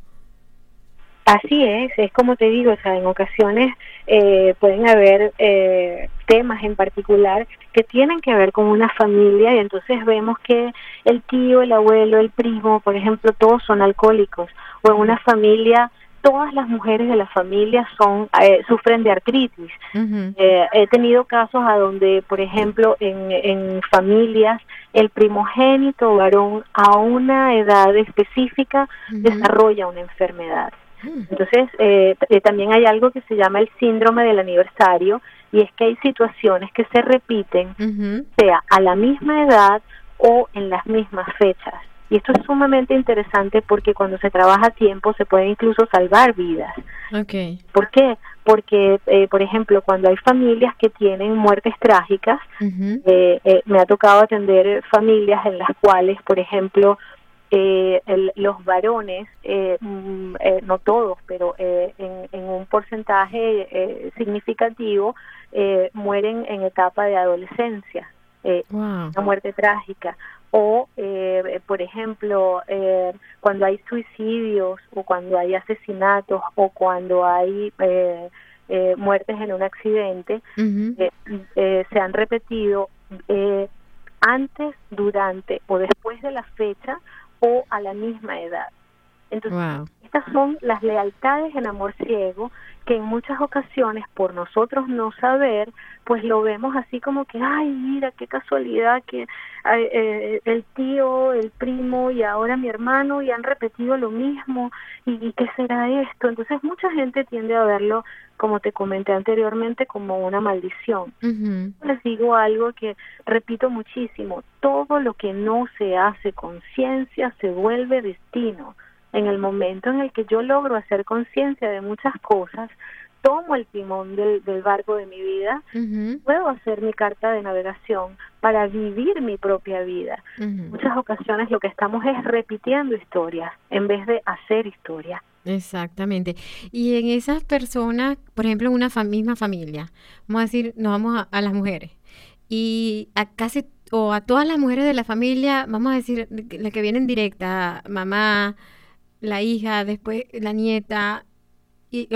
Así es, es como te digo, o sea, en ocasiones eh, pueden haber eh, temas en particular que tienen que ver con una familia y entonces vemos que el tío, el abuelo, el primo, por ejemplo, todos son alcohólicos o en una familia todas las mujeres de la familia son eh, sufren de artritis. Eh, he tenido casos a donde, por ejemplo, en, en familias el primogénito varón a una edad específica desarrolla una enfermedad. Entonces, eh, también hay algo que se llama el síndrome del aniversario y es que hay situaciones que se repiten, sea a la misma edad o en las mismas fechas. Y esto es sumamente interesante porque cuando se trabaja a tiempo se puede incluso salvar vidas. Okay. ¿Por qué? Porque, eh, por ejemplo, cuando hay familias que tienen muertes trágicas, eh, eh, me ha tocado atender familias en las cuales, por ejemplo, los varones, mm, no todos, pero en, en, un porcentaje significativo, mueren en etapa de adolescencia. Una muerte trágica o, eh, por ejemplo, eh, cuando hay suicidios o cuando hay asesinatos o cuando hay eh, muertes en un accidente, se han repetido antes, durante o después de la fecha o a la misma edad. Entonces, estas son las lealtades en amor ciego que en muchas ocasiones por nosotros no saber, pues lo vemos así como que, ay, mira, qué casualidad que eh, el tío, el primo y ahora mi hermano y han repetido lo mismo y, qué será esto. Entonces mucha gente tiende a verlo, como te comenté anteriormente, como una maldición. Les digo algo que repito muchísimo, todo lo que no se hace conciencia se vuelve destino en el momento en el que yo logro hacer conciencia de muchas cosas, tomo el timón del, barco de mi vida, puedo hacer mi carta de navegación para vivir mi propia vida. Muchas ocasiones lo que estamos es repitiendo historias en vez de hacer historia. Exactamente. Y en esas personas, por ejemplo, en una misma familia, vamos a decir, nos vamos a, a las mujeres, y a casi o a todas las mujeres de la familia, vamos a decir, las que vienen directa, mamá, la hija, después la nieta, y,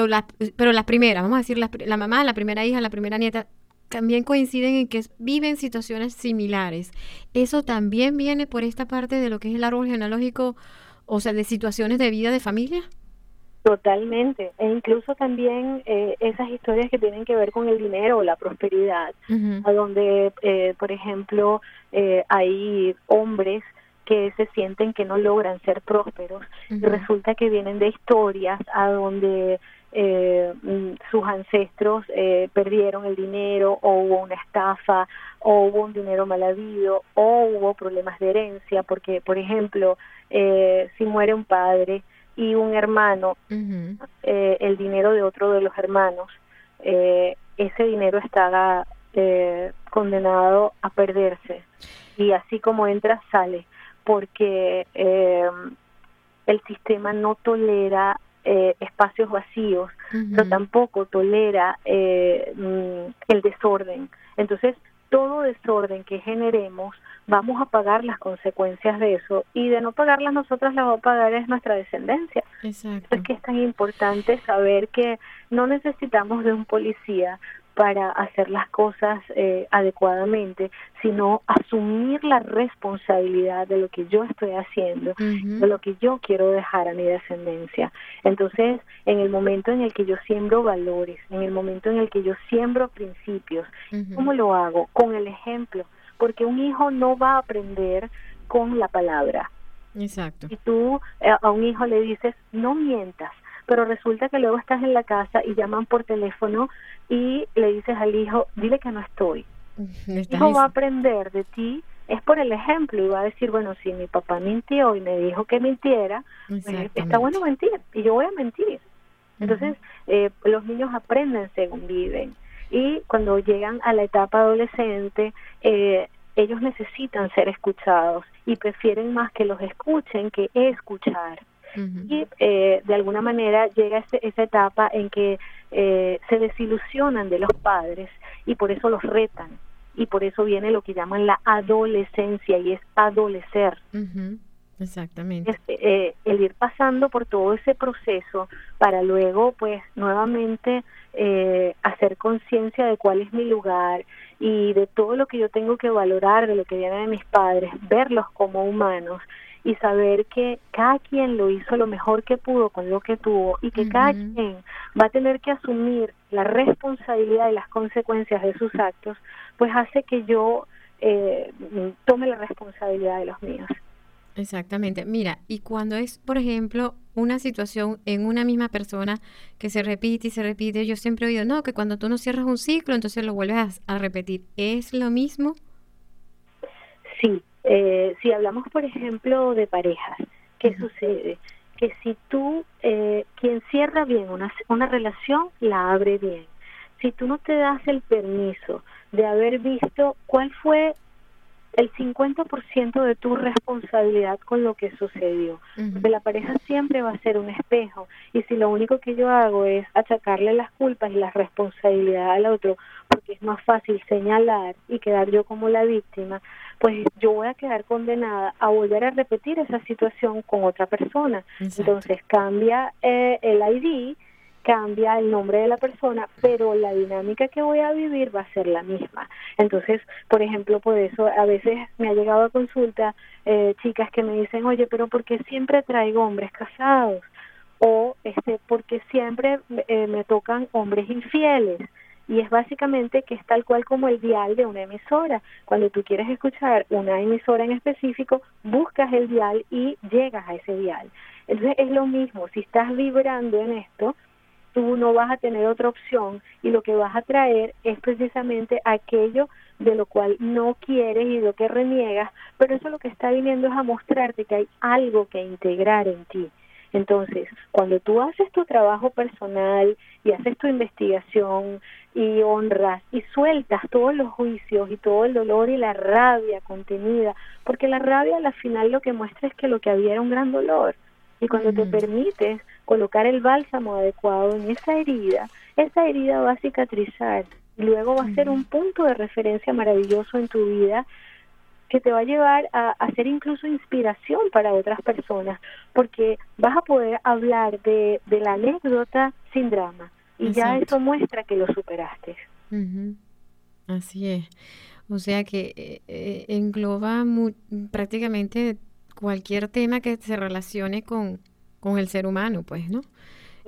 pero las primeras, vamos a decir, la, mamá, la primera hija, la primera nieta, también coinciden en que viven situaciones similares. Eso también viene por esta parte de lo que es el árbol genealógico, o sea, de situaciones de vida de familia. Totalmente, e incluso también eh, esas historias que tienen que ver con el dinero o la prosperidad, a donde, eh, por ejemplo, eh, hay hombres que se sienten que no logran ser prósperos y resulta que vienen de historias a donde eh, mm, sus ancestros eh, perdieron el dinero o hubo una estafa o hubo un dinero mal habido o hubo problemas de herencia porque por ejemplo eh, si muere un padre y un hermano el dinero de otro de los hermanos ese dinero está condenado a perderse. Y así como entra sale porque eh, el sistema no tolera eh, espacios vacíos, pero tampoco tolera eh, mm, el desorden. Entonces, todo desorden que generemos, vamos a pagar las consecuencias de eso y de no pagarlas nosotras las va a pagar es nuestra descendencia. Exacto. Es que es tan importante saber que no necesitamos de un policía para hacer las cosas eh, adecuadamente, sino asumir la responsabilidad de lo que yo estoy haciendo, de lo que yo quiero dejar a mi descendencia. Entonces, en el momento en el que yo siembro valores, en el momento en el que yo siembro principios, ¿cómo lo hago? Con el ejemplo, porque un hijo no va a aprender con la palabra. Exacto. Si tú eh, a un hijo le dices, no mientas, pero resulta que luego estás en la casa y llaman por teléfono y le dices al hijo, dile que no estoy. El hijo va a aprender de ti, es por el ejemplo, y va a decir, bueno, si mi papá mintió y me dijo que mintiera, pues, está bueno mentir, y yo voy a mentir. Entonces, eh, los niños aprenden según viven. Y cuando llegan a la etapa adolescente, eh, ellos necesitan ser escuchados y prefieren más que los escuchen que escuchar y eh, de alguna manera llega esa etapa en que eh, se desilusionan de los padres y por eso los retan y por eso viene lo que llaman la adolescencia y es adolecer. Exactamente. Eh, el ir pasando por todo ese proceso para luego, pues, nuevamente eh, hacer conciencia de cuál es mi lugar y de todo lo que yo tengo que valorar, de lo que viene de mis padres, verlos como humanos y saber que cada quien lo hizo lo mejor que pudo con lo que tuvo y que cada quien va a tener que asumir la responsabilidad y las consecuencias de sus actos, pues hace que yo eh, tome la responsabilidad de los míos. Exactamente. Mira, y cuando es, por ejemplo, una situación en una misma persona que se repite y se repite, yo siempre he oído, no, que cuando tú no cierras un ciclo, entonces lo vuelves a, repetir. ¿Es lo mismo? Sí. Eh, si hablamos, por ejemplo, de parejas, ¿qué sucede? Que si tú, eh, quien cierra bien una, una relación, la abre bien. Si tú no te das el permiso de haber visto cuál fue el 50% de tu responsabilidad con lo que sucedió. De la pareja siempre va a ser un espejo y si lo único que yo hago es achacarle las culpas y la responsabilidad al otro, porque es más fácil señalar y quedar yo como la víctima, pues yo voy a quedar condenada a volver a repetir esa situación con otra persona. Entonces cambia eh, el ID cambia el nombre de la persona, pero la dinámica que voy a vivir va a ser la misma. Entonces, por ejemplo, por eso a veces me ha llegado a consulta eh, chicas que me dicen, oye, pero ¿por qué siempre traigo hombres casados? O este, porque siempre eh, me tocan hombres infieles y es básicamente que es tal cual como el dial de una emisora. Cuando tú quieres escuchar una emisora en específico, buscas el dial y llegas a ese dial. Entonces es lo mismo, si estás vibrando en esto, tú no vas a tener otra opción y lo que vas a traer es precisamente aquello de lo cual no quieres y lo que reniegas, pero eso lo que está viniendo es a mostrarte que hay algo que integrar en ti. Entonces, cuando tú haces tu trabajo personal y haces tu investigación y honras y sueltas todos los juicios y todo el dolor y la rabia contenida, porque la rabia al final lo que muestra es que lo que había era un gran dolor. Y cuando te permites colocar el bálsamo adecuado en esa herida, esa herida va a cicatrizar. Luego va a ser un punto de referencia maravilloso en tu vida que te va a llevar a, a, ser incluso inspiración para otras personas, porque vas a poder hablar de, de la anécdota sin drama y ya eso muestra que lo superaste. Así es. O sea que eh, eh, engloba prácticamente cualquier tema que se relacione con, con el ser humano, pues, ¿no?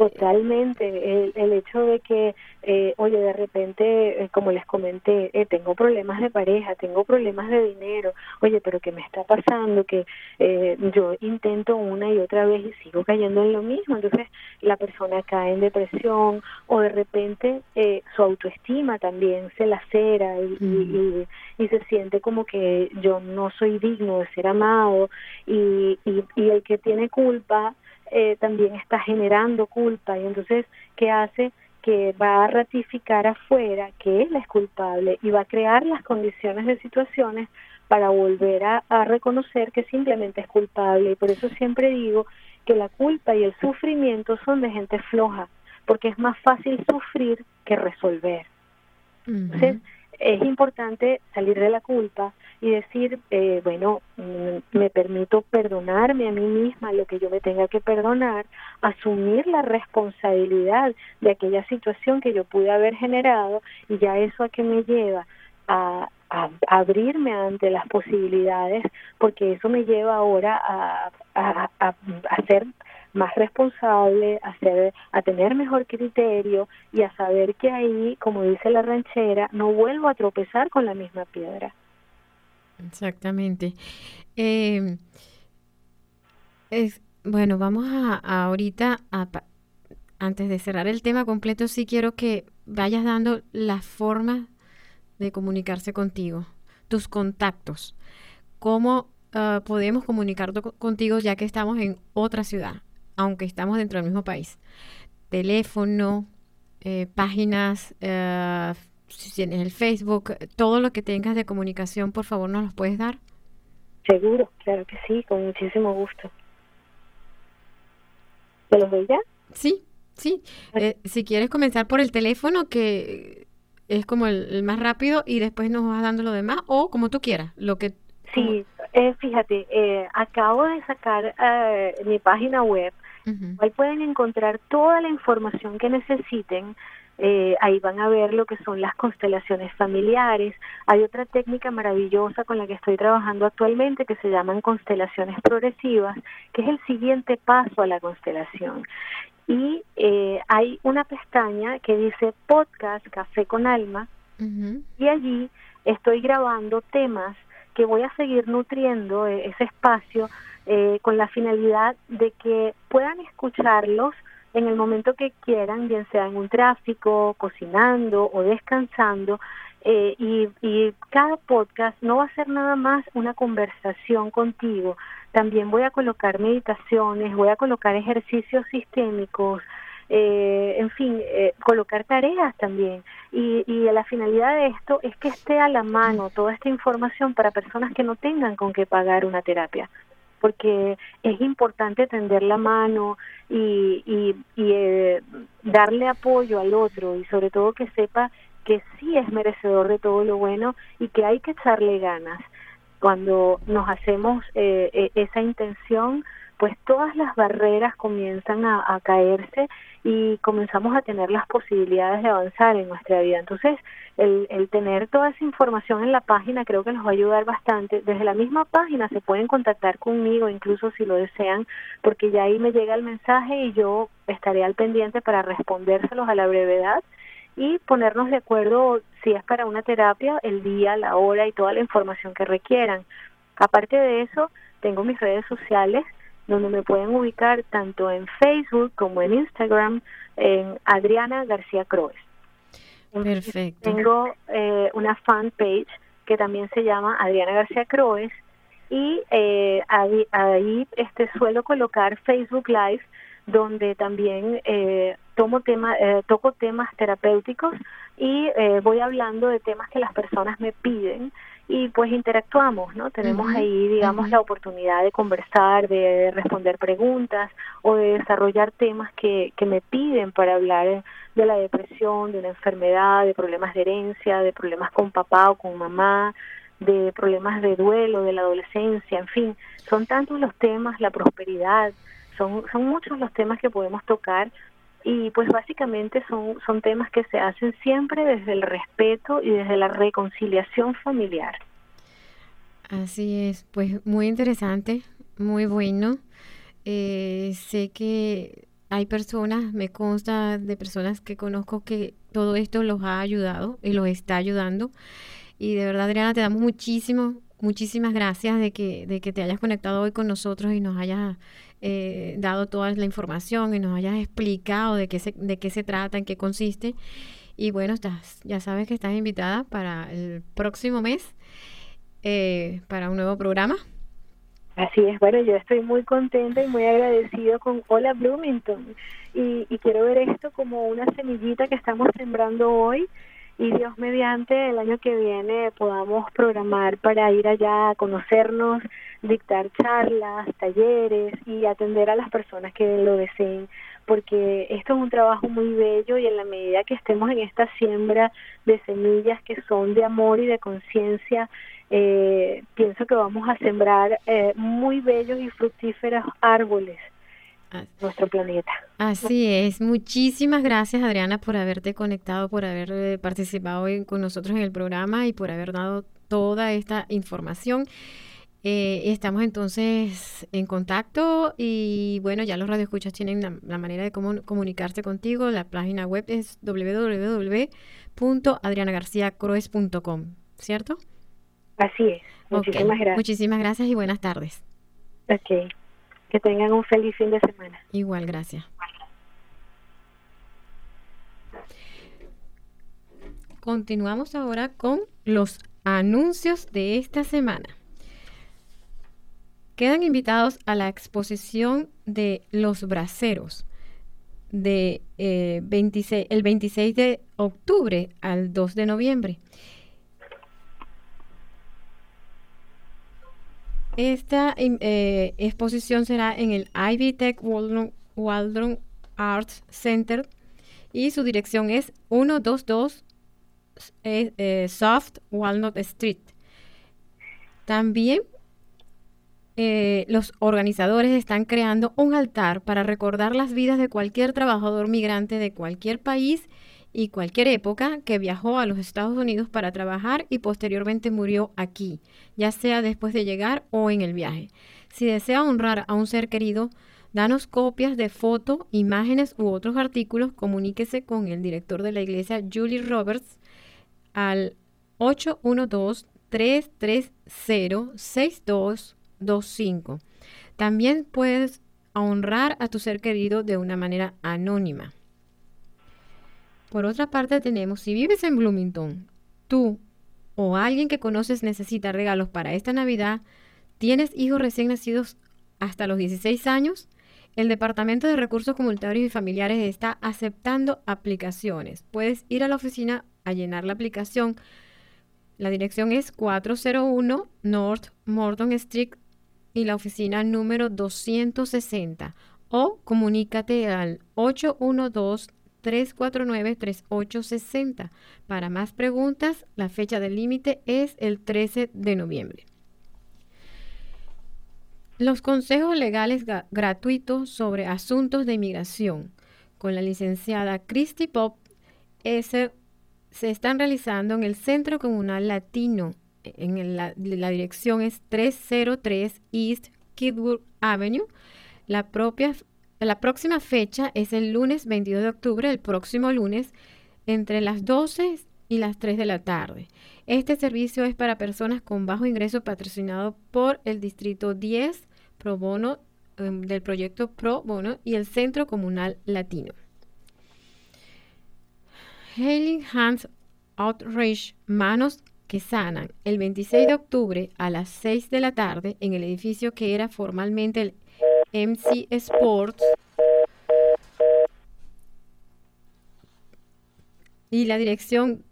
Totalmente, el, el hecho de que, eh, oye, de repente, eh, como les comenté, eh, tengo problemas de pareja, tengo problemas de dinero, oye, pero ¿qué me está pasando? Que eh, yo intento una y otra vez y sigo cayendo en lo mismo, entonces la persona cae en depresión o de repente eh, su autoestima también se lacera y, y, y, se siente como que yo no soy digno de ser amado y, y, y el que tiene culpa eh, también está generando culpa y entonces, ¿qué hace? que va a ratificar afuera que él es culpable y va a crear las condiciones de situaciones para volver a, a, reconocer que simplemente es culpable. Y por eso siempre digo que la culpa y el sufrimiento son de gente floja, porque es más fácil sufrir que resolver. Entonces, es importante salir de la culpa y decir, eh, bueno, mm, me permito perdonarme a mí misma lo que yo me tenga que perdonar, asumir la responsabilidad de aquella situación que yo pude haber generado y ya eso a que me lleva a, abrirme ante las posibilidades, porque eso me lleva ahora a, ser más responsable, a, ser, a tener mejor criterio y a saber que ahí, como dice la ranchera, no vuelvo a tropezar con la misma piedra. Exactamente. Eh, es, bueno, vamos a, ahorita, a, antes de cerrar el tema completo, sí quiero que vayas dando la forma de comunicarse contigo, tus contactos, cómo uh, podemos comunicar contigo ya que estamos en otra ciudad aunque estamos dentro del mismo país. Teléfono, eh, páginas, eh, si tienes el Facebook, todo lo que tengas de comunicación, por favor, ¿nos los puedes dar? Seguro, claro que sí, con muchísimo gusto. ¿Te los doy ya? Sí, sí. Eh, si quieres comenzar por el teléfono, que es como el, el, más rápido, y después nos vas dando lo demás, o como tú quieras, lo que... Sí, Eh, fíjate, eh, acabo de sacar eh, mi página web, ahí pueden encontrar toda la información que necesiten. ahí van a ver lo que son las constelaciones familiares. Hay otra técnica maravillosa con la que estoy trabajando actualmente que se llaman constelaciones progresivas, que es el siguiente paso a la constelación. Y hay una pestaña que dice podcast Café con Alma y allí estoy grabando temas que voy a seguir nutriendo eh, ese espacio eh, con la finalidad de que puedan escucharlos en el momento que quieran, bien sea en un tráfico, cocinando o descansando. Eh, y, cada podcast no va a ser nada más una conversación contigo. También voy a colocar meditaciones, voy a colocar ejercicios sistémicos, eh, en fin, eh, colocar tareas también. Y, y la finalidad de esto es que esté a la mano toda esta información para personas que no tengan con qué pagar una terapia porque es importante tender la mano y, y, y eh, darle apoyo al otro y sobre todo que sepa que sí es merecedor de todo lo bueno y que hay que echarle ganas. Cuando nos hacemos eh, esa intención, pues todas las barreras comienzan a, caerse y comenzamos a tener las posibilidades de avanzar en nuestra vida. Entonces, el, el, tener toda esa información en la página creo que nos va a ayudar bastante. Desde la misma página se pueden contactar conmigo, incluso si lo desean, porque ya ahí me llega el mensaje y yo estaré al pendiente para respondérselos a la brevedad y ponernos de acuerdo si es para una terapia, el día, la hora y toda la información que requieran. Aparte de eso, tengo mis redes sociales donde me pueden ubicar tanto en Facebook como en Instagram en Adriana García Croes. Perfecto. Tengo eh, una fanpage que también se llama Adriana García Croes y eh, ahí, ahí este, suelo colocar Facebook Live donde también eh, tomo tema, eh, toco temas terapéuticos y eh, voy hablando de temas que las personas me piden y pues interactuamos, ¿no? Tenemos ahí, digamos, la oportunidad de conversar, de responder preguntas o de desarrollar temas que, que me piden para hablar de la depresión, de una enfermedad, de problemas de herencia, de problemas con papá o con mamá, de problemas de duelo, de la adolescencia, en fin, son tantos los temas, la prosperidad, son, son muchos los temas que podemos tocar y pues básicamente son, son temas que se hacen siempre desde el respeto y desde la reconciliación familiar. Así es, pues muy interesante, muy bueno. Eh, sé que hay personas, me consta de personas que conozco que todo esto los ha ayudado y los está ayudando. Y de verdad, Adriana, te damos muchísimo, muchísimas gracias de que, de que te hayas conectado hoy con nosotros y nos hayas eh, dado toda la información y nos hayas explicado de qué se, de qué se trata, en qué consiste. Y bueno, estás, ya sabes que estás invitada para el próximo mes eh, para un nuevo programa. Así es, bueno, yo estoy muy contenta y muy agradecido con Hola Bloomington y, y quiero ver esto como una semillita que estamos sembrando hoy y Dios mediante el año que viene podamos programar para ir allá a conocernos, dictar charlas, talleres y atender a las personas que lo deseen, porque esto es un trabajo muy bello y en la medida que estemos en esta siembra de semillas que son de amor y de conciencia, eh, pienso que vamos a sembrar eh, muy bellos y fructíferos árboles nuestro planeta. Así es. Muchísimas gracias, Adriana, por haberte conectado, por haber eh, participado hoy con nosotros en el programa y por haber dado toda esta información. Eh, estamos entonces en contacto y bueno, ya los radioescuchas tienen la, manera de cómo comunicarse contigo. La página web es www.adrianagarciacroes.com, ¿cierto? Así es. Muchísimas gracias. Muchísimas gracias y buenas tardes. Ok. Que tengan un feliz fin de semana. Igual, gracias. Continuamos ahora con los anuncios de esta semana. Quedan invitados a la exposición de Los Braceros de eh, el 26 de octubre al 2 de noviembre. Esta eh, exposición será en el Ivy Tech Waldron, Arts Center y su dirección es 122 eh, eh, Soft Walnut Street. También eh, los organizadores están creando un altar para recordar las vidas de cualquier trabajador migrante de cualquier país y cualquier época que viajó a los Estados Unidos para trabajar y posteriormente murió aquí, ya sea después de llegar o en el viaje. Si desea honrar a un ser querido, danos copias de foto, imágenes u otros artículos, comuníquese con el director de la iglesia, Julie Roberts, al 812-330-6225. También puedes honrar a tu ser querido de una manera anónima. Por otra parte tenemos, si vives en Bloomington, tú o alguien que conoces necesita regalos para esta Navidad, tienes hijos recién nacidos hasta los 16 años, el Departamento de Recursos Comunitarios y Familiares está aceptando aplicaciones. Puedes ir a la oficina a llenar la aplicación. La dirección es 401 North Morton Street y la oficina número 260 o comunícate al 812 349-3860. Para más preguntas, la fecha del límite es el 13 de noviembre. Los consejos legales gratuitos sobre asuntos de inmigración con la licenciada Christy Pop se están realizando en el Centro Comunal Latino. En la, la dirección es 303 East Kidwood Avenue. La propia la próxima fecha es el lunes 22 de octubre, el próximo lunes, entre las 12 y las 3 de la tarde. Este servicio es para personas con bajo ingreso patrocinado por el Distrito 10 Pro Bono em, del proyecto Pro Bono y el Centro Comunal Latino. Hailing Hands Outreach Manos que Sanan el 26 de octubre a las 6 de la tarde en el edificio que era formalmente el MC Sports. Y la dirección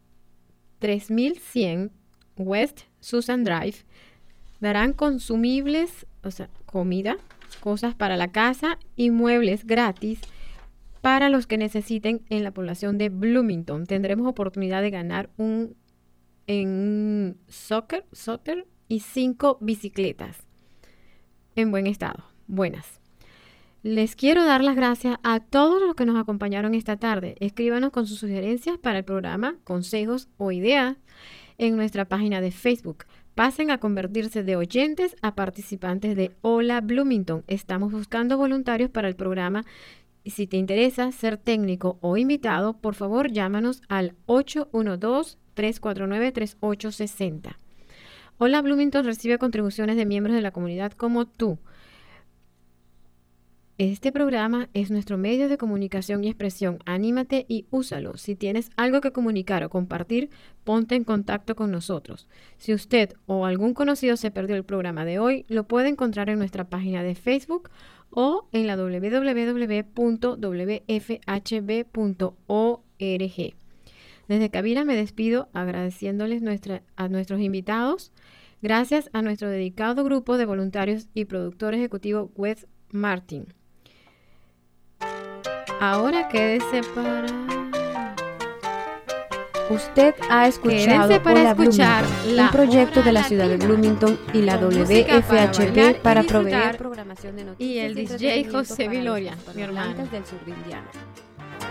3100 West Susan Drive. Darán consumibles, o sea, comida, cosas para la casa y muebles gratis para los que necesiten en la población de Bloomington. Tendremos oportunidad de ganar un soccer, soccer y cinco bicicletas en buen estado buenas. Les quiero dar las gracias a todos los que nos acompañaron esta tarde. Escríbanos con sus sugerencias para el programa, consejos o ideas en nuestra página de Facebook. Pasen a convertirse de oyentes a participantes de Hola Bloomington. Estamos buscando voluntarios para el programa. Si te interesa ser técnico o invitado, por favor llámanos al 812-349-3860. Hola Bloomington recibe contribuciones de miembros de la comunidad como tú. Este programa es nuestro medio de comunicación y expresión. Anímate y úsalo. Si tienes algo que comunicar o compartir, ponte en contacto con nosotros. Si usted o algún conocido se perdió el programa de hoy, lo puede encontrar en nuestra página de Facebook o en la www.wfhb.org. Desde Cabina me despido agradeciéndoles a nuestros invitados. Gracias a nuestro dedicado grupo de voluntarios y productor ejecutivo Wes Martin. Ahora quédese para... Usted ha escuchado para escuchar un proyecto de la ciudad de Bloomington y la WFHB para, proveer programación de noticias y el DJ José Viloria, mi hermano del sur de Indiana.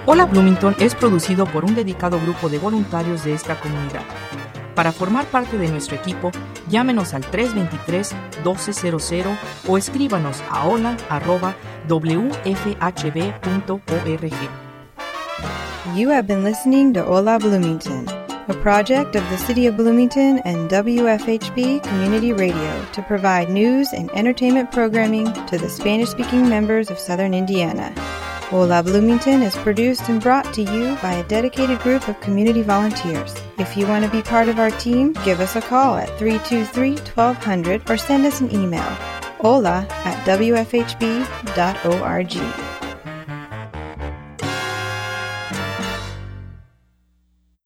Hola Bloomington es producido por un dedicado grupo de voluntarios de esta comunidad. Para formar parte de nuestro equipo, llámenos al 323-1200 o escríbanos a hola.wfhb.org. You have been listening to Hola Bloomington, a project of the City of Bloomington and WFHB Community Radio to provide news and entertainment programming to the Spanish speaking members of Southern Indiana. Hola Bloomington is produced and brought to you by a dedicated group of community volunteers. If you want to be part of our team, give us a call at 323 1200 or send us an email hola at wfhb.org.